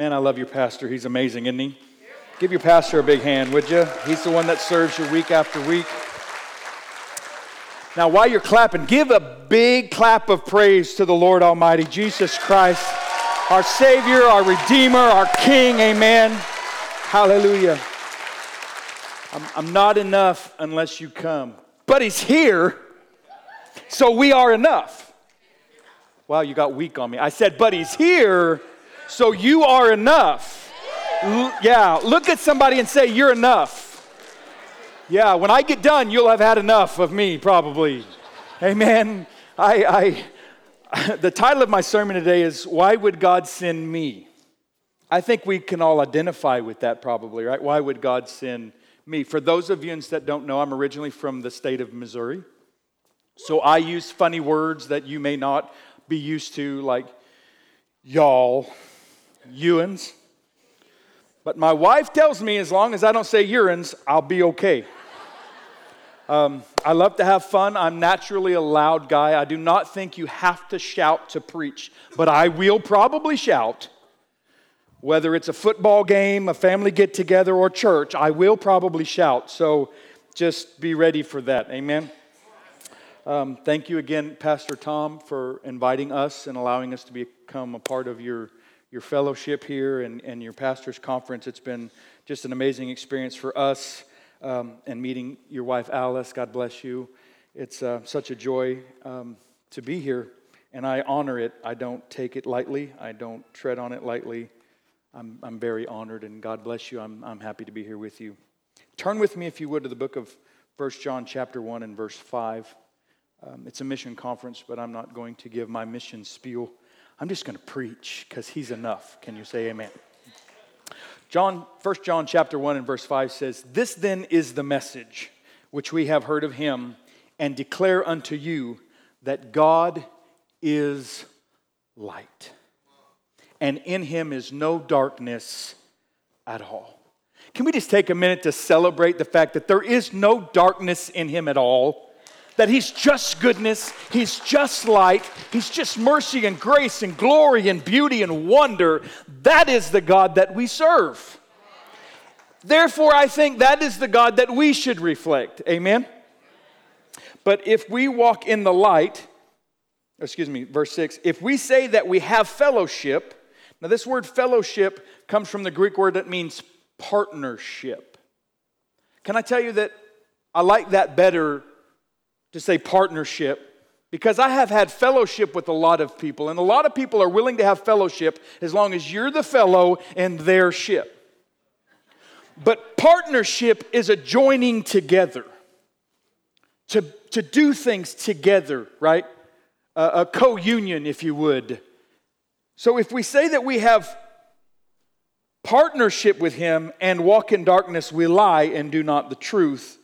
Man, I love your pastor. He's amazing, isn't he? Give your pastor a big hand, would you? He's the one that serves you week after week. Now, while you're clapping, give a big clap of praise to the Lord Almighty, Jesus Christ, our Savior, our Redeemer, our King. Amen. Hallelujah. I'm, I'm not enough unless you come. But He's here, so we are enough. Wow, you got weak on me. I said, but He's here, so you are enough. L- yeah, look at somebody and say, You're enough. Yeah, when I get done, you'll have had enough of me, probably. Amen. I, I, the title of my sermon today is Why Would God Send Me? I think we can all identify with that, probably, right? Why would God send me? For those of you that don't know, I'm originally from the state of Missouri. So I use funny words that you may not be used to, like y'all, Ewans. But my wife tells me as long as I don't say urines, I'll be okay. Um, I love to have fun. I'm naturally a loud guy. I do not think you have to shout to preach, but I will probably shout. Whether it's a football game, a family get together, or church, I will probably shout. So just be ready for that. Amen. Um, thank you again, Pastor Tom, for inviting us and allowing us to become a part of your your fellowship here and, and your pastor's conference. It's been just an amazing experience for us um, and meeting your wife, Alice. God bless you. It's uh, such a joy um, to be here, and I honor it. I don't take it lightly, I don't tread on it lightly. I'm, I'm very honored, and God bless you. I'm, I'm happy to be here with you. Turn with me, if you would, to the book of 1 John, chapter 1, and verse 5. Um, it's a mission conference, but I'm not going to give my mission spiel. I'm just going to preach because he's enough. Can you say amen? John, 1 John chapter 1 and verse 5 says, This then is the message which we have heard of him and declare unto you that God is light. And in him is no darkness at all. Can we just take a minute to celebrate the fact that there is no darkness in him at all? That He's just goodness, He's just light, He's just mercy and grace and glory and beauty and wonder. That is the God that we serve. Therefore, I think that is the God that we should reflect. Amen? But if we walk in the light, excuse me, verse 6, if we say that we have fellowship, now this word fellowship comes from the Greek word that means partnership. Can I tell you that I like that better to say partnership because I have had fellowship with a lot of people, and a lot of people are willing to have fellowship as long as you're the fellow in their ship. But partnership is a joining together to, to do things together, right? A, a co union, if you would. So if we say that we have partnership with Him and walk in darkness, we lie and do not the truth.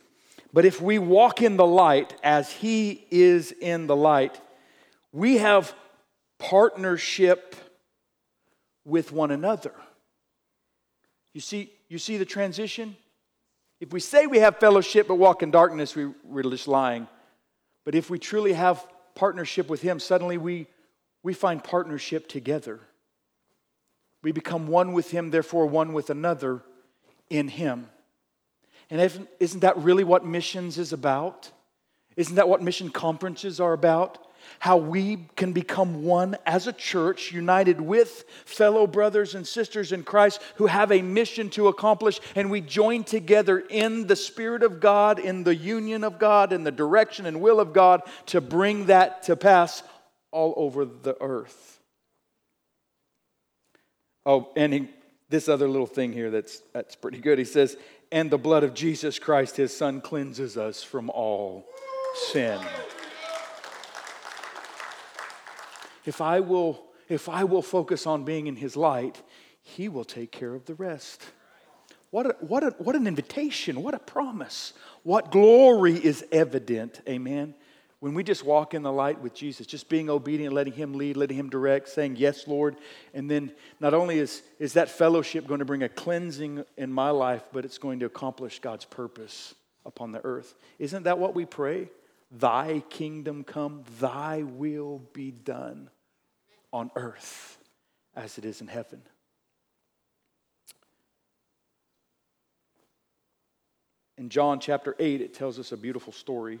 But if we walk in the light as He is in the light, we have partnership with one another. You see, you see the transition? If we say we have fellowship but walk in darkness, we, we're just lying. But if we truly have partnership with Him, suddenly we, we find partnership together. We become one with Him, therefore, one with another in Him. And isn't that really what missions is about? Isn't that what mission conferences are about? How we can become one as a church, united with fellow brothers and sisters in Christ who have a mission to accomplish, and we join together in the Spirit of God, in the union of God, in the direction and will of God to bring that to pass all over the earth. Oh, and he, this other little thing here that's, that's pretty good. He says, and the blood of Jesus Christ, his son, cleanses us from all sin. If I will, if I will focus on being in his light, he will take care of the rest. What, a, what, a, what an invitation, what a promise. What glory is evident, amen, when we just walk in the light with Jesus, just being obedient, letting Him lead, letting Him direct, saying, Yes, Lord. And then not only is, is that fellowship going to bring a cleansing in my life, but it's going to accomplish God's purpose upon the earth. Isn't that what we pray? Thy kingdom come, thy will be done on earth as it is in heaven. In John chapter 8, it tells us a beautiful story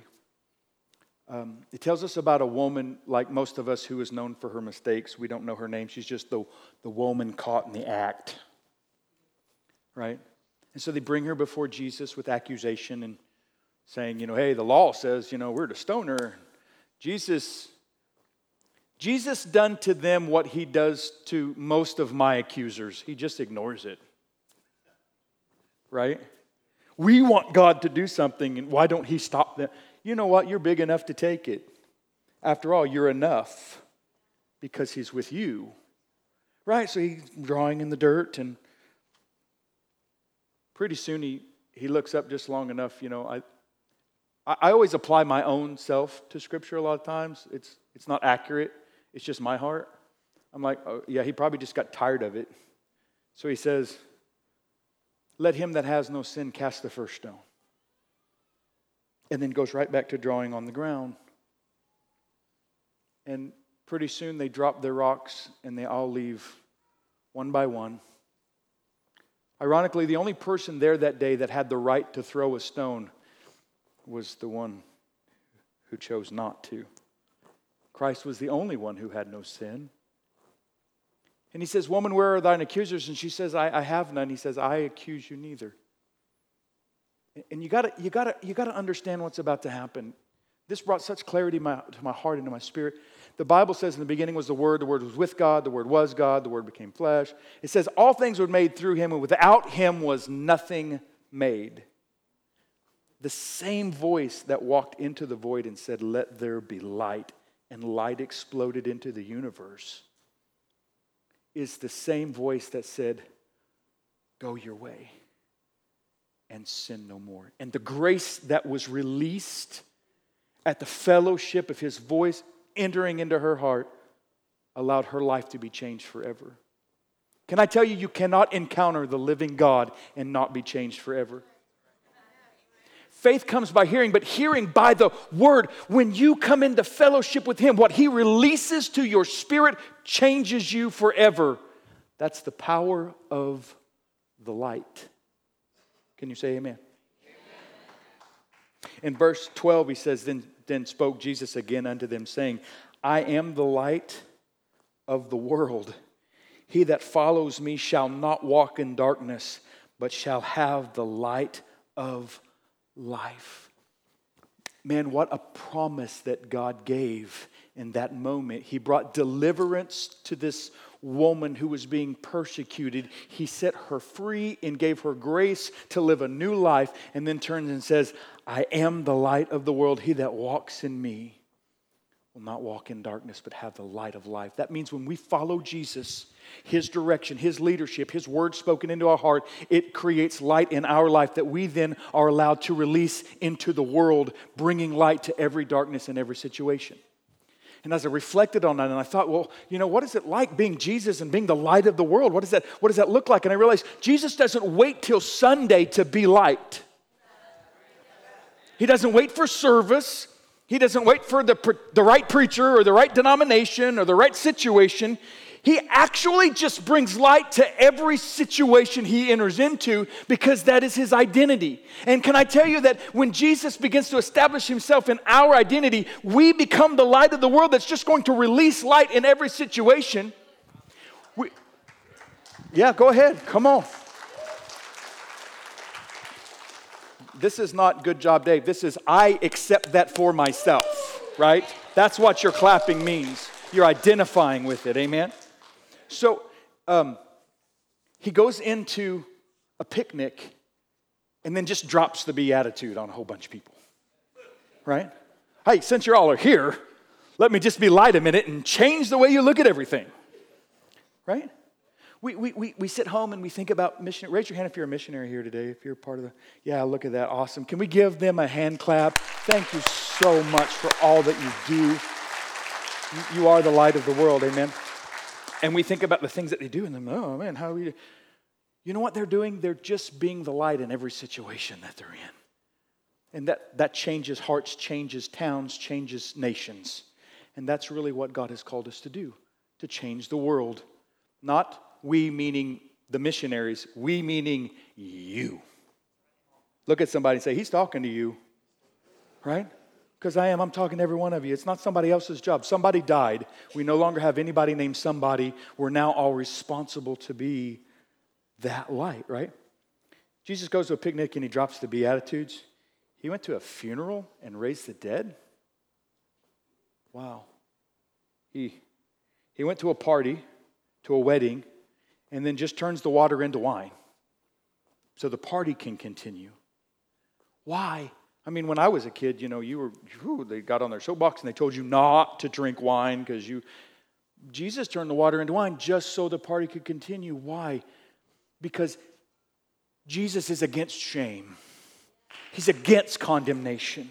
um, it tells us about a woman, like most of us, who is known for her mistakes. We don't know her name. She's just the, the woman caught in the act. Right? And so they bring her before Jesus with accusation and saying, you know, hey, the law says, you know, we're to stone her. Jesus, Jesus done to them what he does to most of my accusers. He just ignores it. Right? We want God to do something, and why don't he stop them? You know what? You're big enough to take it. After all, you're enough because he's with you. Right? So he's drawing in the dirt, and pretty soon he, he looks up just long enough. You know, I, I always apply my own self to Scripture a lot of times. It's, it's not accurate, it's just my heart. I'm like, oh, yeah, he probably just got tired of it. So he says, Let him that has no sin cast the first stone. And then goes right back to drawing on the ground. And pretty soon they drop their rocks and they all leave one by one. Ironically, the only person there that day that had the right to throw a stone was the one who chose not to. Christ was the only one who had no sin. And he says, Woman, where are thine accusers? And she says, I, I have none. He says, I accuse you neither. And you gotta, you, gotta, you gotta understand what's about to happen. This brought such clarity my, to my heart and to my spirit. The Bible says in the beginning was the Word, the Word was with God, the Word was God, the Word became flesh. It says all things were made through Him, and without Him was nothing made. The same voice that walked into the void and said, Let there be light, and light exploded into the universe, is the same voice that said, Go your way and sin no more. And the grace that was released at the fellowship of his voice entering into her heart allowed her life to be changed forever. Can I tell you, you cannot encounter the living God and not be changed forever? Faith comes by hearing, but hearing by the word. When you come into fellowship with Him, what He releases to your spirit changes you forever. That's the power of the light. Can you say amen? amen? In verse 12, he says, then, then spoke Jesus again unto them, saying, I am the light of the world. He that follows me shall not walk in darkness, but shall have the light of life. Man, what a promise that God gave in that moment. He brought deliverance to this woman who was being persecuted. He set her free and gave her grace to live a new life, and then turns and says, I am the light of the world. He that walks in me will not walk in darkness, but have the light of life. That means when we follow Jesus, His direction, His leadership, His word spoken into our heart, it creates light in our life that we then are allowed to release into the world, bringing light to every darkness and every situation. And as I reflected on that, and I thought, well, you know, what is it like being Jesus and being the light of the world? What, is that, what does that look like? And I realized Jesus doesn't wait till Sunday to be light. He doesn't wait for service. He doesn't wait for the, the right preacher or the right denomination or the right situation. He actually just brings light to every situation he enters into because that is his identity. And can I tell you that when Jesus begins to establish himself in our identity, we become the light of the world that's just going to release light in every situation. We, yeah, go ahead. Come on. This is not good job, Dave. This is I accept that for myself, right? That's what your clapping means. You're identifying with it. Amen. So um, he goes into a picnic and then just drops the beatitude on a whole bunch of people. Right? Hey, since you all are here, let me just be light a minute and change the way you look at everything. Right? We, we, we, we sit home and we think about mission. Raise your hand if you're a missionary here today, if you're part of the. Yeah, look at that. Awesome. Can we give them a hand clap? Thank you so much for all that you do. You, you are the light of the world. Amen. And we think about the things that they do, and then, oh man, how are we? You know what they're doing? They're just being the light in every situation that they're in. And that, that changes hearts, changes towns, changes nations. And that's really what God has called us to do to change the world. Not we meaning the missionaries, we meaning you. Look at somebody and say, He's talking to you, right? Because I am. I'm talking to every one of you. It's not somebody else's job. Somebody died. We no longer have anybody named somebody. We're now all responsible to be that light, right? Jesus goes to a picnic and he drops the Beatitudes. He went to a funeral and raised the dead. Wow. He, he went to a party, to a wedding, and then just turns the water into wine so the party can continue. Why? I mean, when I was a kid, you know, you were, whew, they got on their soapbox and they told you not to drink wine because you, Jesus turned the water into wine just so the party could continue. Why? Because Jesus is against shame, He's against condemnation.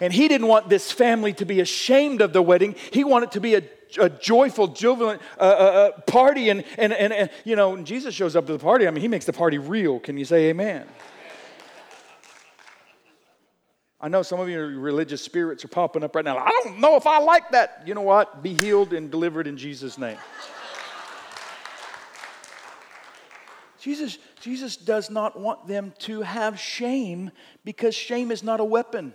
And He didn't want this family to be ashamed of the wedding, He wanted to be a a joyful, jubilant uh, uh, uh, party. And, and, and, and, you know, Jesus shows up to the party. I mean, he makes the party real. Can you say amen? I know some of your religious spirits are popping up right now. I don't know if I like that. You know what? Be healed and delivered in Jesus' name. Jesus, Jesus does not want them to have shame because shame is not a weapon.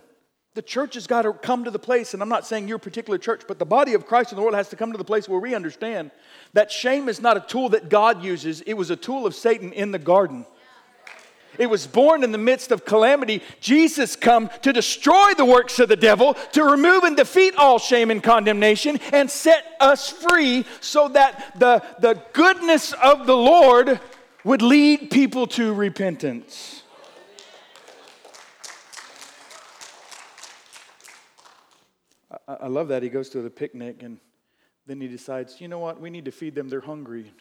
The church has got to come to the place, and I'm not saying your particular church, but the body of Christ in the world has to come to the place where we understand that shame is not a tool that God uses, it was a tool of Satan in the garden. It was born in the midst of calamity. Jesus come to destroy the works of the devil, to remove and defeat all shame and condemnation, and set us free so that the, the goodness of the Lord would lead people to repentance. I, I love that. He goes to the picnic and then he decides, you know what, we need to feed them. They're hungry.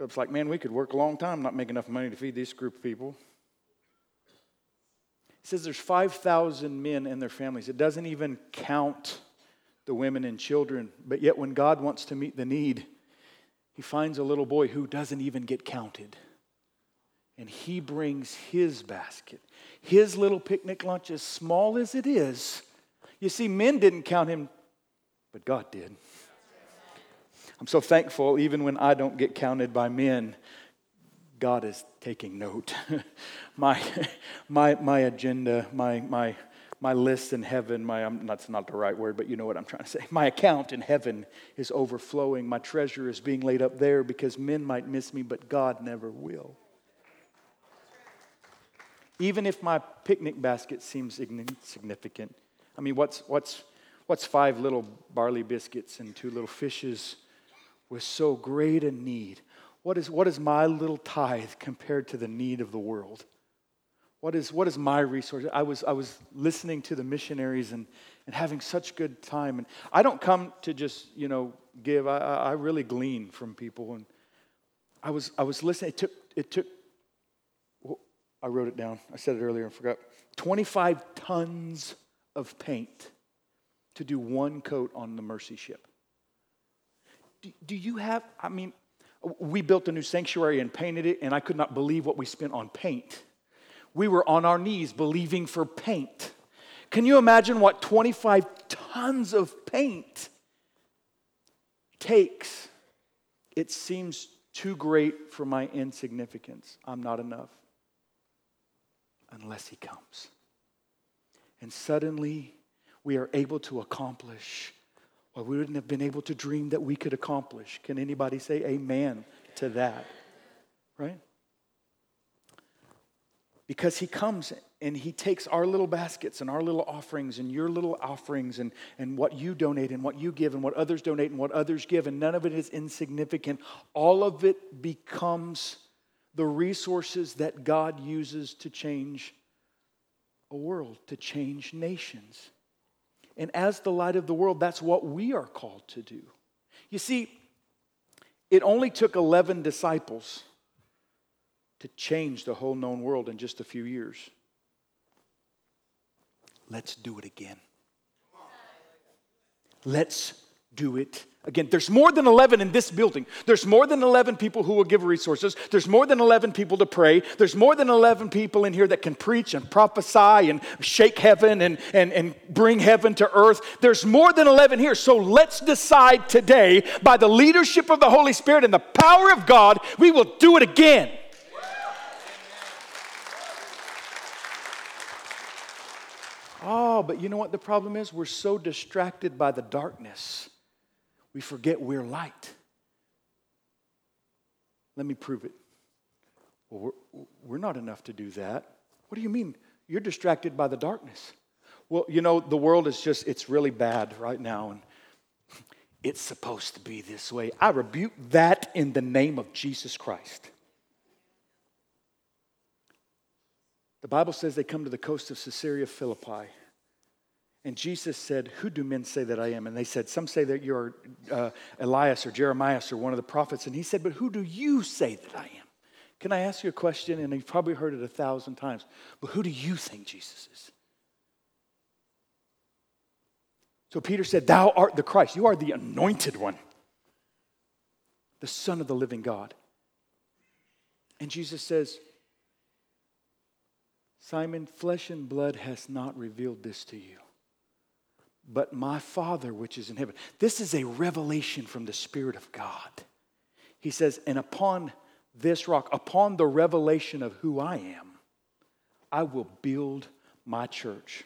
Philip's like, man, we could work a long time not make enough money to feed this group of people. He says there's 5,000 men and their families. It doesn't even count the women and children. But yet, when God wants to meet the need, he finds a little boy who doesn't even get counted. And he brings his basket, his little picnic lunch, as small as it is. You see, men didn't count him, but God did. I'm so thankful, even when I don't get counted by men, God is taking note. my, my, my agenda, my, my, my list in heaven, my, I'm, that's not the right word, but you know what I'm trying to say. My account in heaven is overflowing. My treasure is being laid up there because men might miss me, but God never will. Even if my picnic basket seems insignificant, I mean, what's, what's, what's five little barley biscuits and two little fishes with so great a need. What is, what is my little tithe compared to the need of the world? What is, what is my resource? I was, I was listening to the missionaries and, and having such good time. And I don't come to just, you know, give. I, I really glean from people. And I was, I was listening. It took, it took, I wrote it down. I said it earlier and forgot. 25 tons of paint to do one coat on the Mercy ship. Do, do you have, I mean, we built a new sanctuary and painted it, and I could not believe what we spent on paint. We were on our knees believing for paint. Can you imagine what 25 tons of paint takes? It seems too great for my insignificance. I'm not enough unless He comes. And suddenly, we are able to accomplish what we wouldn't have been able to dream that we could accomplish. Can anybody say amen to that? Right? Because he comes and he takes our little baskets and our little offerings and your little offerings and, and what you donate and what you give and what others donate and what others give, and none of it is insignificant. All of it becomes the resources that God uses to change a world, to change nations. And as the light of the world, that's what we are called to do. You see, it only took 11 disciples to change the whole known world in just a few years. Let's do it again. Let's do it Again, there's more than 11 in this building. There's more than 11 people who will give resources. There's more than 11 people to pray. There's more than 11 people in here that can preach and prophesy and shake heaven and, and, and bring heaven to earth. There's more than 11 here. So let's decide today, by the leadership of the Holy Spirit and the power of God, we will do it again. Oh, but you know what the problem is? We're so distracted by the darkness, we forget we're light. Let me prove it. Well, we're, we're not enough to do that. What do you mean? You're distracted by the darkness. Well, you know, the world is just, it's really bad right now, and it's supposed to be this way. I rebuke that in the name of Jesus Christ. The Bible says they come to the coast of Caesarea Philippi. And Jesus said, Who do men say that I am? And they said, Some say that you're uh, Elias or Jeremiah or one of the prophets. And he said, But who do you say that I am? Can I ask you a question? And you've probably heard it a thousand times. But who do you think Jesus is? So Peter said, Thou art the Christ. You are the anointed one, the Son of the living God. And Jesus says, Simon, flesh and blood has not revealed this to you, but my Father which is in heaven. This is a revelation from the Spirit of God. He says, And upon this rock, upon the revelation of who I am, I will build my church.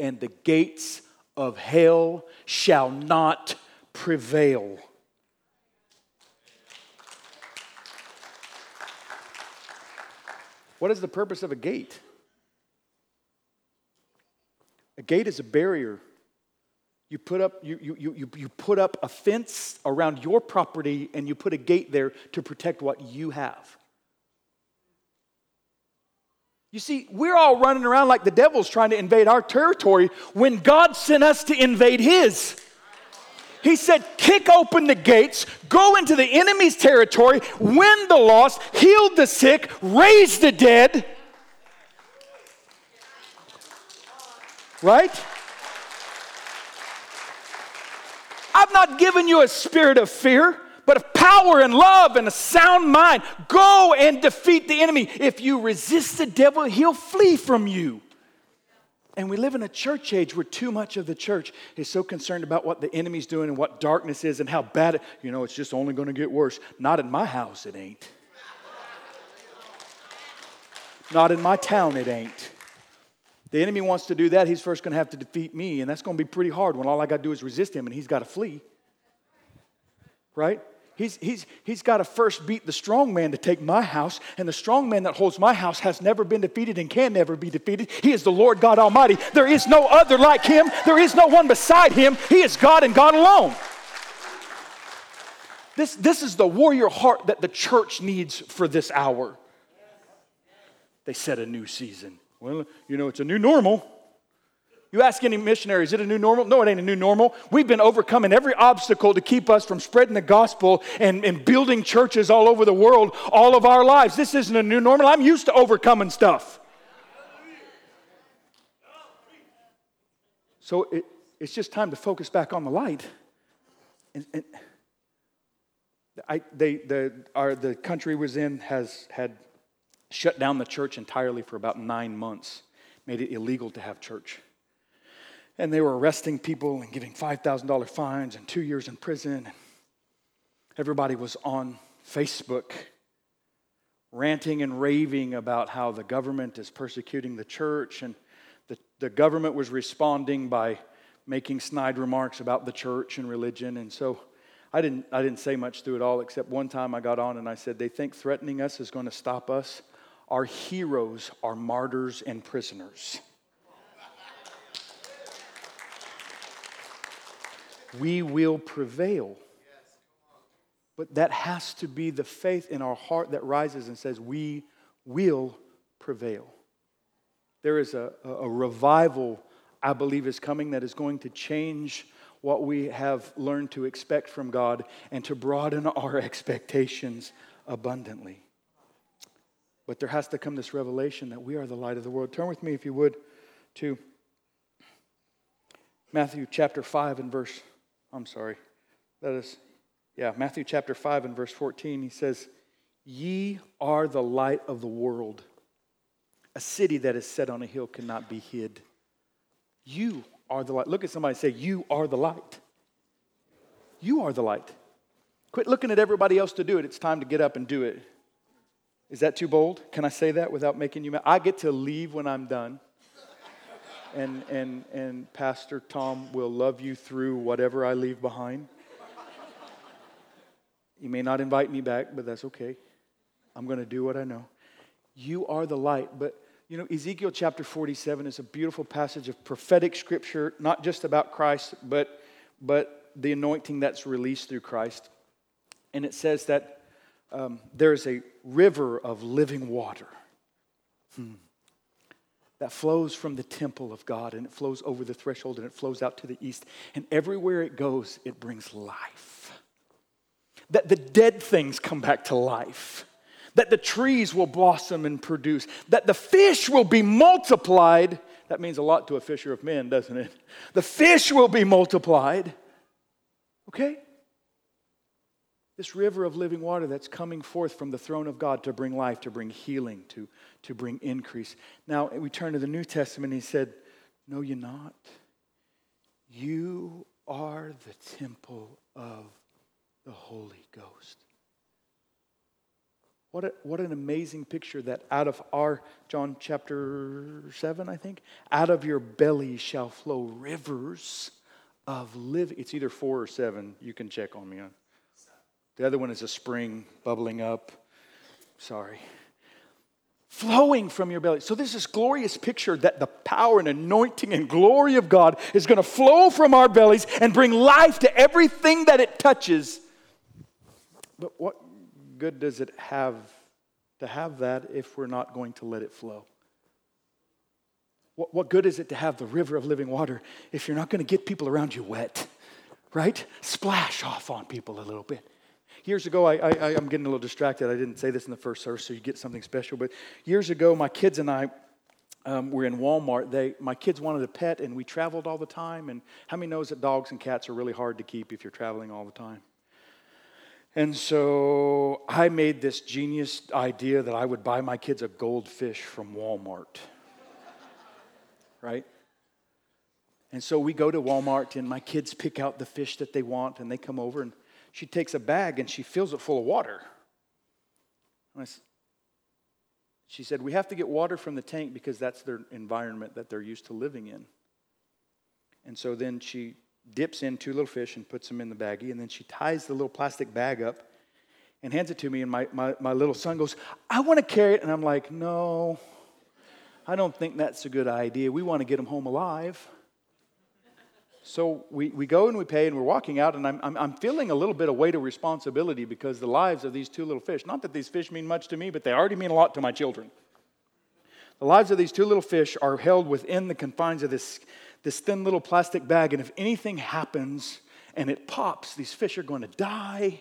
And the gates of hell shall not prevail. What is the purpose of a gate? A gate is a barrier. You put up, you, you, you, you put up a fence around your property and you put a gate there to protect what you have. You see, we're all running around like the devil's trying to invade our territory when God sent us to invade his. He said, kick open the gates, go into the enemy's territory, win the lost, heal the sick, raise the dead. Right? I've not given you a spirit of fear, but of power and love and a sound mind. Go and defeat the enemy. If you resist the devil, he'll flee from you. And we live in a church age where too much of the church is so concerned about what the enemy's doing and what darkness is and how bad it, you know, it's just only going to get worse. Not in my house, it ain't. Not in my town, it ain't. The enemy wants to do that, he's first going to have to defeat me, and that's going to be pretty hard when all I got to do is resist him and he's got to flee. Right? He's, he's, he's got to first beat the strong man to take my house, and the strong man that holds my house has never been defeated and can never be defeated. He is the Lord God Almighty. There is no other like him, there is no one beside him. He is God and God alone. This, this is the warrior heart that the church needs for this hour. They set a new season. Well, you know, it's a new normal. You ask any missionary, is it a new normal? No, it ain't a new normal. We've been overcoming every obstacle to keep us from spreading the gospel and, and building churches all over the world all of our lives. This isn't a new normal. I'm used to overcoming stuff. So it, it's just time to focus back on the light. And, and I, they, the, our, the country was in has had shut down the church entirely for about nine months, made it illegal to have church. And they were arresting people and giving $5,000 fines and two years in prison. Everybody was on Facebook ranting and raving about how the government is persecuting the church. And the, the government was responding by making snide remarks about the church and religion. And so I didn't, I didn't say much through it all, except one time I got on and I said, They think threatening us is going to stop us. Our heroes are martyrs and prisoners. We will prevail. But that has to be the faith in our heart that rises and says, We will prevail. There is a, a revival, I believe, is coming that is going to change what we have learned to expect from God and to broaden our expectations abundantly. But there has to come this revelation that we are the light of the world. Turn with me, if you would, to Matthew chapter 5 and verse, I'm sorry, that is, yeah, Matthew chapter 5 and verse 14. He says, Ye are the light of the world. A city that is set on a hill cannot be hid. You are the light. Look at somebody say, You are the light. You are the light. Quit looking at everybody else to do it. It's time to get up and do it. Is that too bold? Can I say that without making you mad? I get to leave when I'm done. and, and, and Pastor Tom will love you through whatever I leave behind. You may not invite me back, but that's okay. I'm going to do what I know. You are the light. But, you know, Ezekiel chapter 47 is a beautiful passage of prophetic scripture, not just about Christ, but, but the anointing that's released through Christ. And it says that um, there is a river of living water. Hmm that flows from the temple of God and it flows over the threshold and it flows out to the east. And everywhere it goes, it brings life. That the dead things come back to life. That the trees will blossom and produce. That the fish will be multiplied. That means a lot to a fisher of men, doesn't it? The fish will be multiplied. Okay? This river of living water that's coming forth from the throne of God to bring life, to bring healing, to, to bring increase. Now, we turn to the New Testament, he said, No, you're not. You are the temple of the Holy Ghost. What, a, what an amazing picture that out of our, John chapter 7, I think, out of your belly shall flow rivers of living. It's either four or seven. You can check on me on. The other one is a spring bubbling up. Sorry. Flowing from your belly. So, this glorious picture that the power and anointing and glory of God is going to flow from our bellies and bring life to everything that it touches. But what good does it have to have that if we're not going to let it flow? What, what good is it to have the river of living water if you're not going to get people around you wet? Right? Splash off on people a little bit. Years ago, I, I, I'm getting a little distracted. I didn't say this in the first service, so you get something special. But years ago, my kids and I um, were in Walmart. They, my kids wanted a pet, and we traveled all the time. And how many knows that dogs and cats are really hard to keep if you're traveling all the time? And so I made this genius idea that I would buy my kids a goldfish from Walmart. right? And so we go to Walmart, and my kids pick out the fish that they want, and they come over and she takes a bag and she fills it full of water. she said, We have to get water from the tank because that's their environment that they're used to living in. And so then she dips in two little fish and puts them in the baggie, and then she ties the little plastic bag up and hands it to me. And my, my, my little son goes, I want to carry it. And I'm like, No, I don't think that's a good idea. We want to get them home alive. So we, we go and we pay and we're walking out, and I'm, I'm, I'm, feeling a little bit of weight of responsibility because the lives of these two little fish, not that these fish mean much to me, but they already mean a lot to my children. The lives of these two little fish are held within the confines of this, this thin little plastic bag, and if anything happens and it pops, these fish are going to die,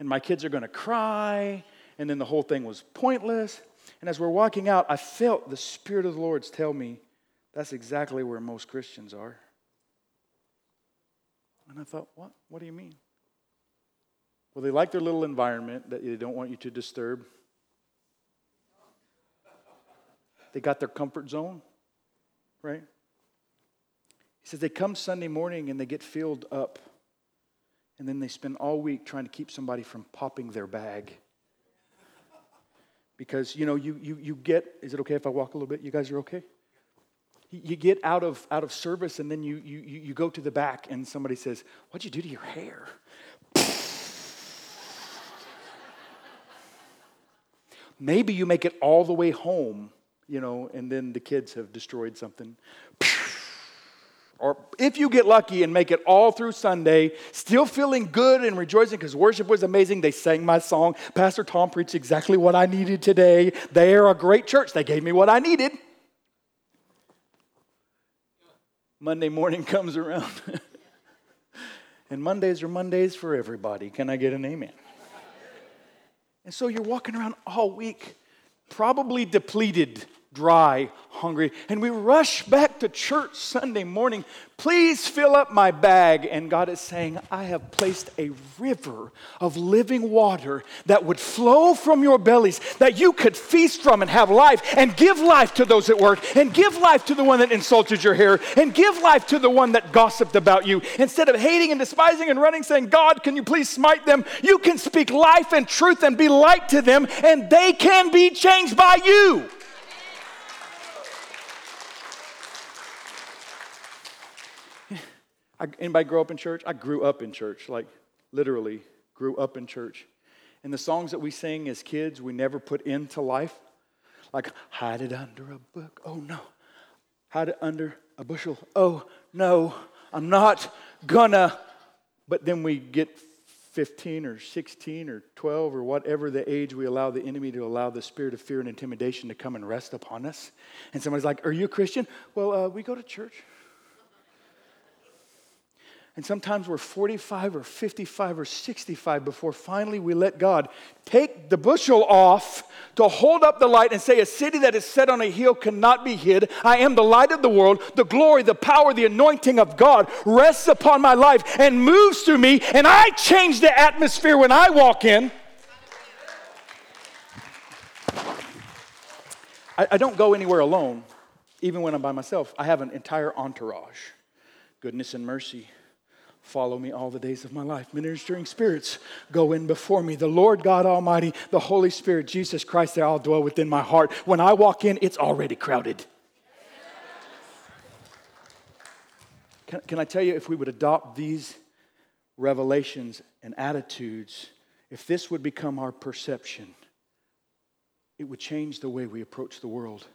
and my kids are going to cry, and then the whole thing was pointless. And as we're walking out, I felt the Spirit of the Lord tell me that's exactly where most Christians are. And I thought, what? What do you mean? Well, they like their little environment that they don't want you to disturb. They got their comfort zone, right? He says they come Sunday morning and they get filled up, and then they spend all week trying to keep somebody from popping their bag. Because, you know, you, you, you get, is it okay if I walk a little bit? You guys are okay? You get out of, out of service and then you, you, you go to the back and somebody says, What'd you do to your hair? Maybe you make it all the way home, you know, and then the kids have destroyed something. Or if you get lucky and make it all through Sunday, still feeling good and rejoicing because worship was amazing. They sang my song. Pastor Tom preached exactly what I needed today. They are a great church. They gave me what I needed. Monday morning comes around. and Mondays are Mondays for everybody. Can I get an amen? And so you're walking around all week, probably depleted, dry, hungry, and we rush back to church Sunday morning. Please fill up my bag. And God is saying, I have placed a river of living water that would flow from your bellies, that you could feast from and have life, and give life to those at work, and give life to the one that insulted your hair, and give life to the one that gossiped about you. Instead of hating and despising and running, saying, God, can you please smite them? You can speak life and truth and be light to them, and they can be changed by you. I, anybody grow up in church? I grew up in church, like literally grew up in church. And the songs that we sing as kids, we never put into life. Like, hide it under a book. Oh no. Hide it under a bushel. Oh no, I'm not gonna. But then we get 15 or 16 or 12 or whatever the age we allow the enemy to allow the spirit of fear and intimidation to come and rest upon us. And somebody's like, Are you a Christian? Well, uh, we go to church. And sometimes we're 45 or 55 or 65 before finally we let God take the bushel off to hold up the light and say, A city that is set on a hill cannot be hid. I am the light of the world. The glory, the power, the anointing of God rests upon my life and moves through me, and I change the atmosphere when I walk in. I, I don't go anywhere alone, even when I'm by myself. I have an entire entourage goodness and mercy Follow me all the days of my life. Ministering spirits go in before me. The Lord God Almighty, the Holy Spirit, Jesus Christ, they all dwell within my heart. When I walk in, it's already crowded. Can, can I tell you, if we would adopt these revelations and attitudes, if this would become our perception, it would change the way we approach the world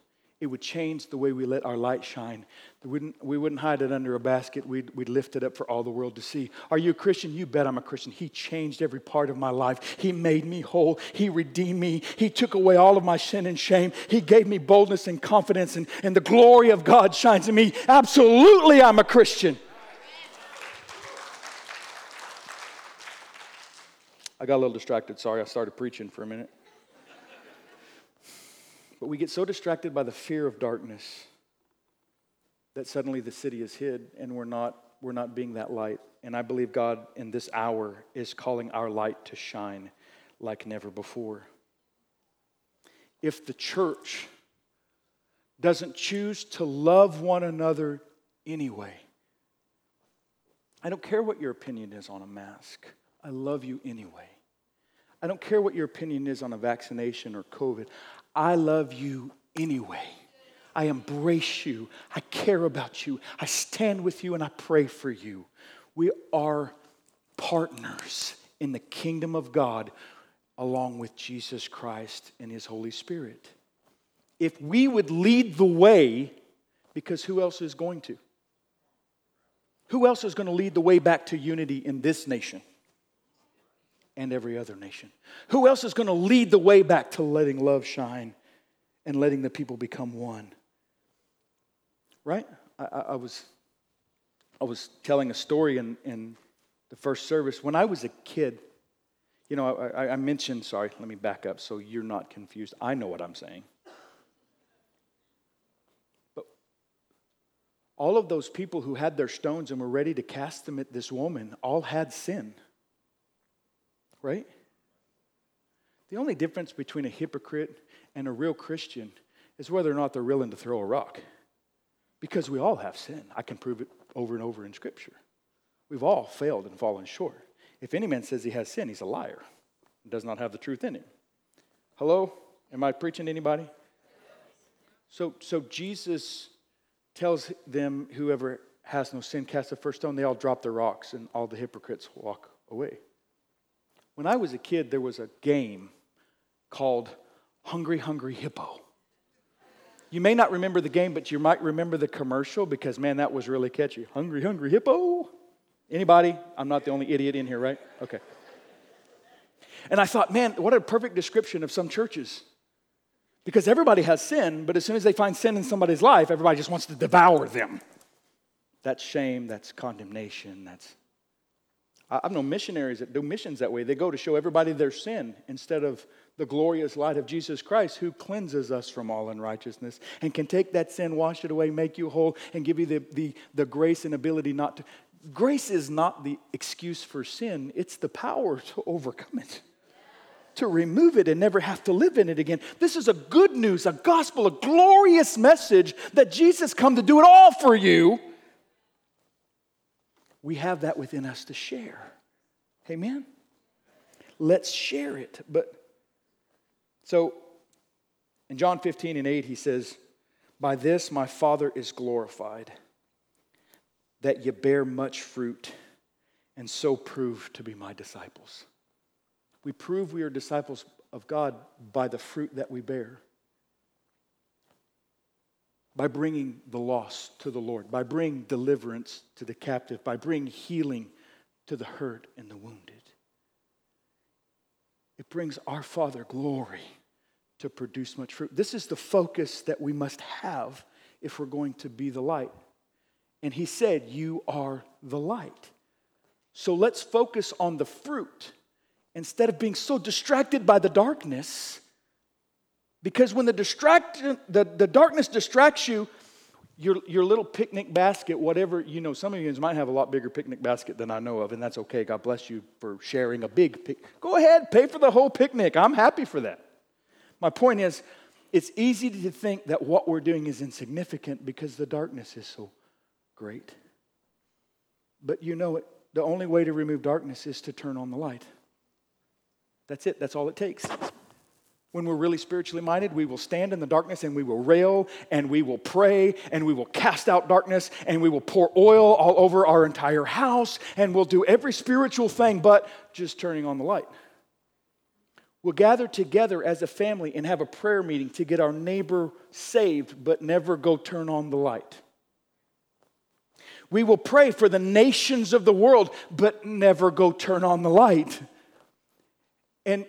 it would change the way we let our light shine. We wouldn't, we wouldn't hide it under a basket. We'd, we'd lift it up for all the world to see. Are you a Christian? You bet I'm a Christian. He changed every part of my life. He made me whole. He redeemed me. He took away all of my sin and shame. He gave me boldness and confidence, and, and the glory of God shines in me. Absolutely, I'm a Christian. I got a little distracted. Sorry, I started preaching for a minute. But we get so distracted by the fear of darkness that suddenly the city is hid and we're not, we're not being that light. And I believe God in this hour is calling our light to shine like never before. If the church doesn't choose to love one another anyway, I don't care what your opinion is on a mask. I love you anyway. I don't care what your opinion is on a vaccination or COVID. I love you anyway. I embrace you. I care about you. I stand with you and I pray for you. We are partners in the kingdom of God along with Jesus Christ and his Holy Spirit. If we would lead the way, because who else is going to? Who else is going to lead the way back to unity in this nation? And every other nation. Who else is going to lead the way back to letting love shine and letting the people become one? Right? I, I, I was, I was telling a story in, in the first service. When I was a kid, you know, I, I mentioned, sorry, let me back up so you're not confused. I know what I'm saying. But all of those people who had their stones and were ready to cast them at this woman all had sin right? The only difference between a hypocrite and a real Christian is whether or not they're willing to throw a rock. Because we all have sin. I can prove it over and over in Scripture. We've all failed and fallen short. If any man says he has sin, he's a liar does not have the truth in him. Hello? Am I preaching to anybody? So, so Jesus tells them, whoever has no sin, cast the first stone. They all drop their rocks, and all the hypocrites walk away. When I was a kid, there was a game called Hungry Hungry Hippo. You may not remember the game, but you might remember the commercial because, man, that was really catchy. Hungry Hungry Hippo. Anybody? I'm not the only idiot in here, right? Okay. And I thought, man, what a perfect description of some churches. Because everybody has sin, but as soon as they find sin in somebody's life, everybody just wants to devour them. That's shame, that's condemnation, that's I've known missionaries that do missions that way. They go to show everybody their sin instead of the glorious light of Jesus Christ who cleanses us from all unrighteousness and can take that sin, wash it away, make you whole, and give you the, the, the grace and ability not to. Grace is not the excuse for sin, it's the power to overcome it, to remove it and never have to live in it again. This is a good news, a gospel, a glorious message that Jesus come to do it all for you we have that within us to share. Amen? Let's share it. But so in John 15 and 8, he says, By this my Father is glorified, that you bear much fruit and so prove to be my disciples. We prove we are disciples of God by the fruit that we bear, by bringing the lost to the Lord, by bringing deliverance to the captive, by bringing healing to the hurt and the wounded. It brings our Father glory to produce much fruit. This is the focus that we must have if we're going to be the light. And he said, You are the light. So let's focus on the fruit instead of being so distracted by the darkness. Because when the, distract, the, the darkness distracts you, your, your little picnic basket, whatever, you know, some of you might have a lot bigger picnic basket than I know of, and that's okay. God bless you for sharing a big. Go ahead, pay for the whole picnic. I'm happy for that. My point is, it's easy to think that what we're doing is insignificant because the darkness is so great. But you know it, the only way to remove darkness is to turn on the light. That's it, that's all it takes. When we're really spiritually minded, we will stand in the darkness and we will rail and we will pray and we will cast out darkness and we will pour oil all over our entire house and we'll do every spiritual thing but just turning on the light. We'll gather together as a family and have a prayer meeting to get our neighbor saved, but never go turn on the light. We will pray for the nations of the world, but never go turn on the light. And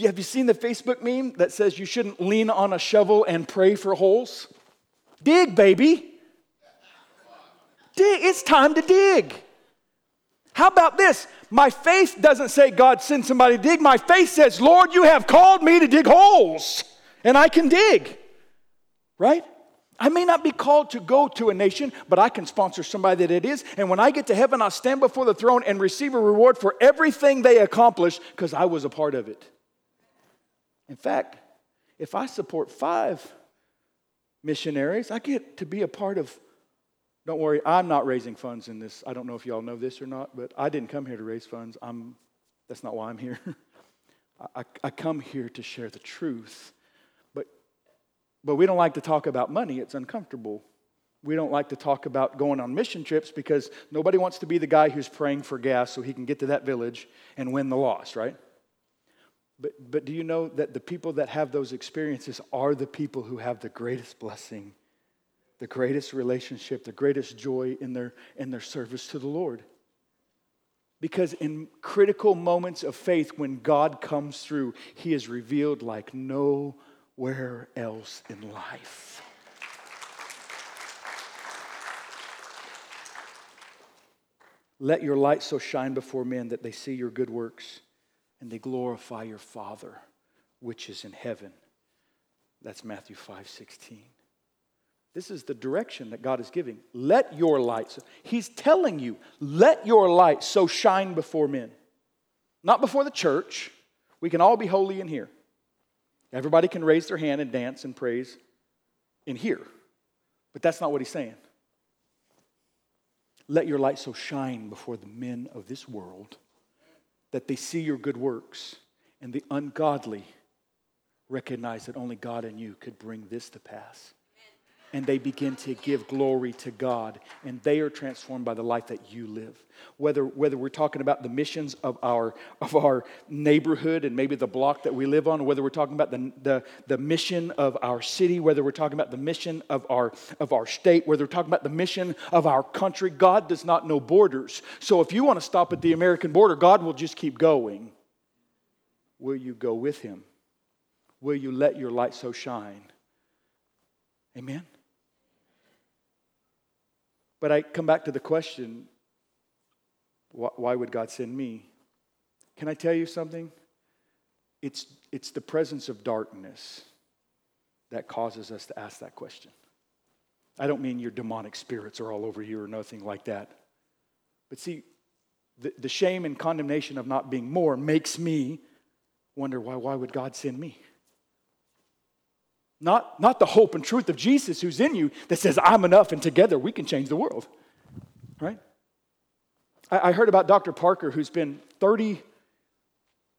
have you seen the Facebook meme that says you shouldn't lean on a shovel and pray for holes? Dig, baby. Dig. It's time to dig. How about this? My faith doesn't say, God, send somebody to dig. My faith says, Lord, you have called me to dig holes, and I can dig. Right? I may not be called to go to a nation, but I can sponsor somebody that it is. And when I get to heaven, I'll stand before the throne and receive a reward for everything they accomplished because I was a part of it. In fact, if I support five missionaries, I get to be a part of don't worry, I'm not raising funds in this. I don't know if y'all know this or not, but I didn't come here to raise funds. I'm, that's not why I'm here. I, I come here to share the truth. But, but we don't like to talk about money, it's uncomfortable. We don't like to talk about going on mission trips because nobody wants to be the guy who's praying for gas so he can get to that village and win the loss, right? But, but do you know that the people that have those experiences are the people who have the greatest blessing the greatest relationship, the greatest joy in their, in their service to the Lord. Because in critical moments of faith, when God comes through, He is revealed like nowhere else in life. Let your light so shine before men that they see your good works and they glorify your Father which is in heaven. That's Matthew 5 16. This is the direction that God is giving. Let your light, He's telling you, let your light so shine before men. Not before the church. We can all be holy in here. Everybody can raise their hand and dance and praise in here. But that's not what He's saying. Let your light so shine before the men of this world that they see your good works and the ungodly recognize that only God and you could bring this to pass and they begin to give glory to God, and they are transformed by the life that you live. Whether, whether we're talking about the missions of our, of our neighborhood and maybe the block that we live on, whether we're talking about the, the, the mission of our city, whether we're talking about the mission of our, of our state, whether we're talking about the mission of our country, God does not know borders. So if you want to stop at the American border, God will just keep going. Will you go with Him? Will you let your light so shine? Amen. But I come back to the question why would God send me? Can I tell you something? It's, it's the presence of darkness that causes us to ask that question. I don't mean your demonic spirits are all over you or nothing like that. But see, the, the shame and condemnation of not being more makes me wonder why, why would God send me? Not, not the hope and truth of Jesus who's in you that says, I'm enough and together we can change the world. Right? I, I heard about Dr. Parker who's been 30,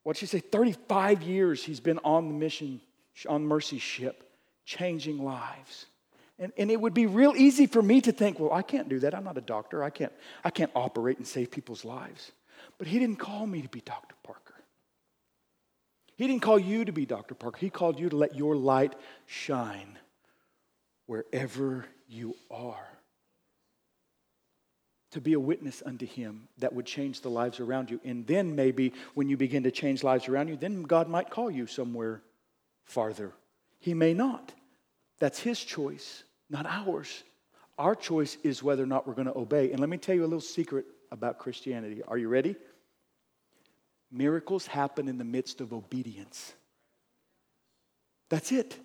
what'd she say, 35 years he's been on the mission, on Mercy ship, changing lives. And, and it would be real easy for me to think, well, I can't do that. I'm not a doctor. I can't, I can't operate and save people's lives. But he didn't call me to be Dr. Parker. He didn't call you to be Dr. Parker. He called you to let your light shine wherever you are. To be a witness unto Him that would change the lives around you. And then maybe when you begin to change lives around you, then God might call you somewhere farther. He may not. That's His choice, not ours. Our choice is whether or not we're going to obey. And let me tell you a little secret about Christianity. Are you ready? Miracles happen in the midst of obedience. That's it.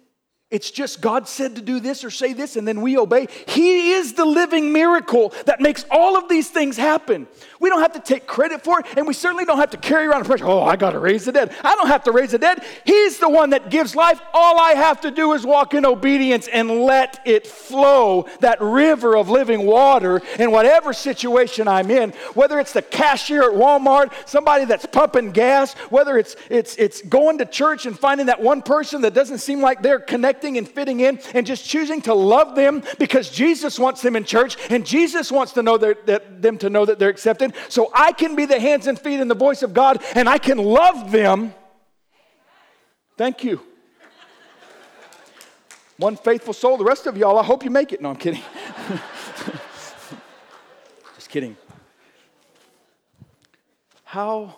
It's just God said to do this or say this, and then we obey. He is the living miracle that makes all of these things happen. We don't have to take credit for it, and we certainly don't have to carry around a pressure. Oh, I got to raise the dead. I don't have to raise the dead. He's the one that gives life. All I have to do is walk in obedience and let it flow, that river of living water in whatever situation I'm in, whether it's the cashier at Walmart, somebody that's pumping gas, whether it's, it's, it's going to church and finding that one person that doesn't seem like they're connected connecting and fitting in and just choosing to love them because Jesus wants them in church and Jesus wants to know that, them to know that they're accepted. So I can be the hands and feet and the voice of God and I can love them. Thank you. One faithful soul. The rest of y'all, I hope you make it. No, I'm kidding. Just kidding. How,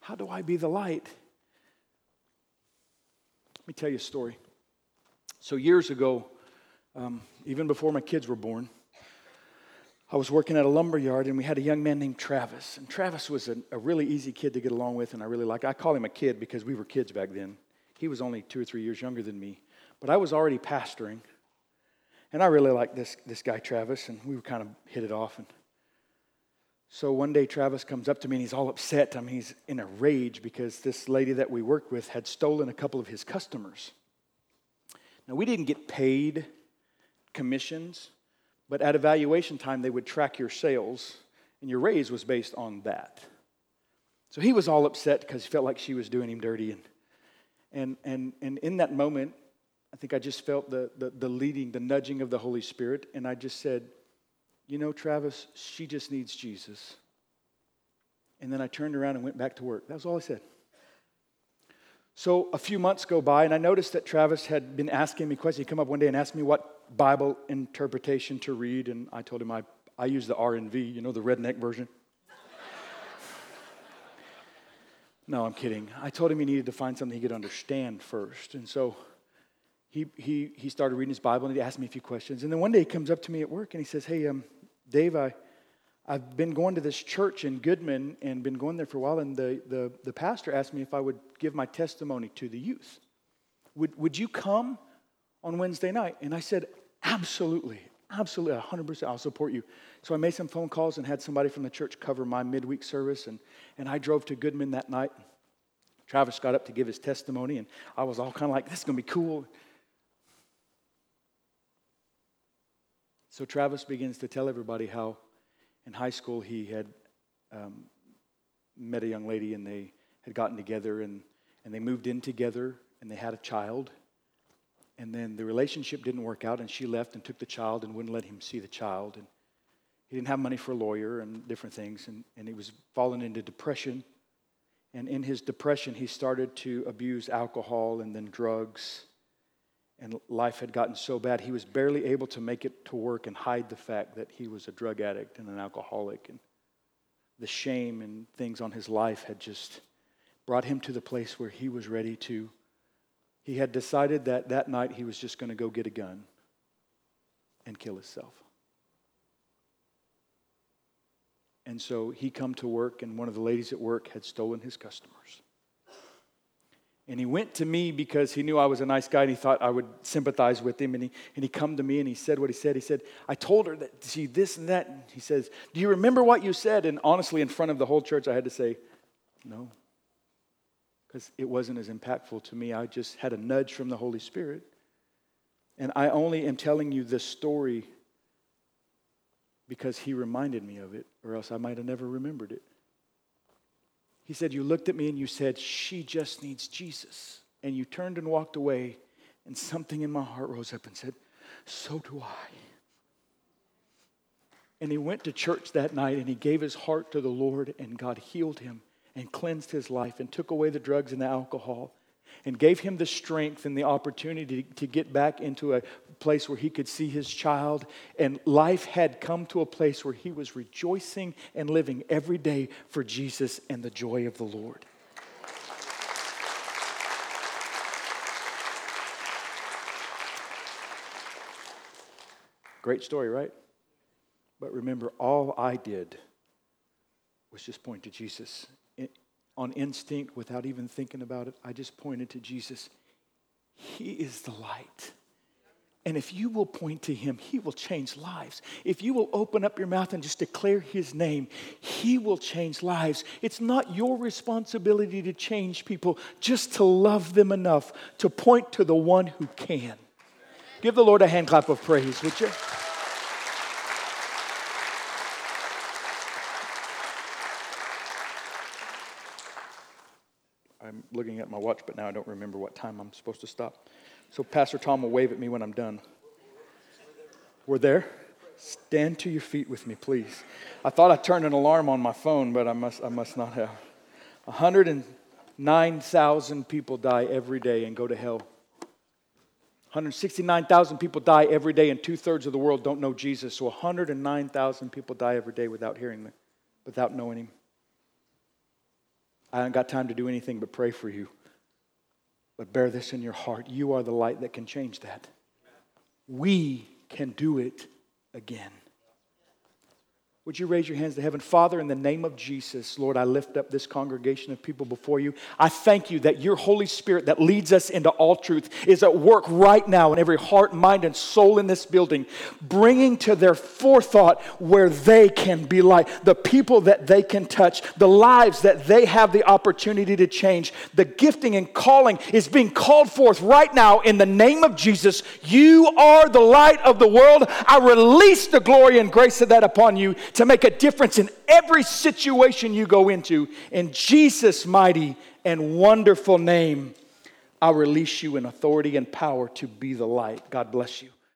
how do I be the light? Let me tell you a story. So, years ago, um, even before my kids were born, I was working at a lumber yard and we had a young man named Travis. And Travis was a, a really easy kid to get along with, and I really like. I call him a kid because we were kids back then. He was only two or three years younger than me, but I was already pastoring. And I really liked this, this guy, Travis, and we were kind of hit it off. And so one day, Travis comes up to me and he's all upset. I mean, he's in a rage because this lady that we worked with had stolen a couple of his customers. Now, we didn't get paid commissions, but at evaluation time, they would track your sales, and your raise was based on that. So he was all upset because he felt like she was doing him dirty. And, and, and, and in that moment, I think I just felt the, the, the leading, the nudging of the Holy Spirit, and I just said, You know, Travis, she just needs Jesus. And then I turned around and went back to work. That was all I said. So a few months go by, and I noticed that Travis had been asking me questions. He'd come up one day and asked me what Bible interpretation to read, and I told him I, I use the RNV, you know, the redneck version. no, I'm kidding. I told him he needed to find something he could understand first. And so he, he, he started reading his Bible, and he asked me a few questions. And then one day he comes up to me at work, and he says, hey, um, Dave, I, I've been going to this church in Goodman and been going there for a while, and the, the, the pastor asked me if I would give my testimony to the youth. Would, would you come on Wednesday night? And I said, Absolutely, absolutely, 100%, I'll support you. So I made some phone calls and had somebody from the church cover my midweek service, and, and I drove to Goodman that night. Travis got up to give his testimony, and I was all kind of like, This is going to be cool. So Travis begins to tell everybody how in high school, he had um, met a young lady and they had gotten together and, and they moved in together and they had a child. And then the relationship didn't work out and she left and took the child and wouldn't let him see the child. And he didn't have money for a lawyer and different things. And, and he was falling into depression. And in his depression, he started to abuse alcohol and then drugs and life had gotten so bad he was barely able to make it to work and hide the fact that he was a drug addict and an alcoholic. And the shame and things on his life had just brought him to the place where he was ready to. He had decided that that night he was just going to go get a gun and kill himself. And so he come to work and one of the ladies at work had stolen his customers and he went to me because he knew I was a nice guy and he thought I would sympathize with him. And he, and he come to me and he said what he said. He said, I told her that, see, this and that. And he says, Do you remember what you said? And honestly, in front of the whole church, I had to say, No. Because it wasn't as impactful to me. I just had a nudge from the Holy Spirit. And I only am telling you this story because he reminded me of it, or else I might have never remembered it. He said, You looked at me and you said, She just needs Jesus. And you turned and walked away, and something in my heart rose up and said, So do I. And he went to church that night and he gave his heart to the Lord, and God healed him and cleansed his life and took away the drugs and the alcohol and gave him the strength and the opportunity to get back into a place where he could see his child. And life had come to a place where he was rejoicing and living every day for Jesus and the joy of the Lord. Great story, right? But remember, all I did was just point to Jesus on instinct without even thinking about it. I just pointed to Jesus. He is the light. And if you will point to him, he will change lives. If you will open up your mouth and just declare his name, he will change lives. It's not your responsibility to change people, just to love them enough to point to the one who can. Give the Lord a hand clap of praise, would you? I'm looking at my watch, but now I don't remember what time I'm supposed to stop. So Pastor Tom will wave at me when I'm done. We're there? Stand to your feet with me, please. I thought I turned an alarm on my phone, but I must, I must not have. 109,000 people die every day and go to hell. 169,000 people die every day, and two thirds of the world don't know Jesus. So 109,000 people die every day without hearing Him, without knowing Him. I haven't got time to do anything but pray for you. But bear this in your heart. You are the light that can change that. We can do it again. Would you raise your hands to heaven? Father, in the name of Jesus, Lord, I lift up this congregation of people before you. I thank you that your Holy Spirit that leads us into all truth is at work right now in every heart, mind, and soul in this building, bringing to their forethought where they can be light, the people that they can touch, the lives that they have the opportunity to change. The gifting and calling is being called forth right now in the name of Jesus. You are the light of the world. I release the glory and grace of that upon you to make a difference in every situation you go into. In Jesus' mighty and wonderful name, I release you in authority and power to be the light. God bless you.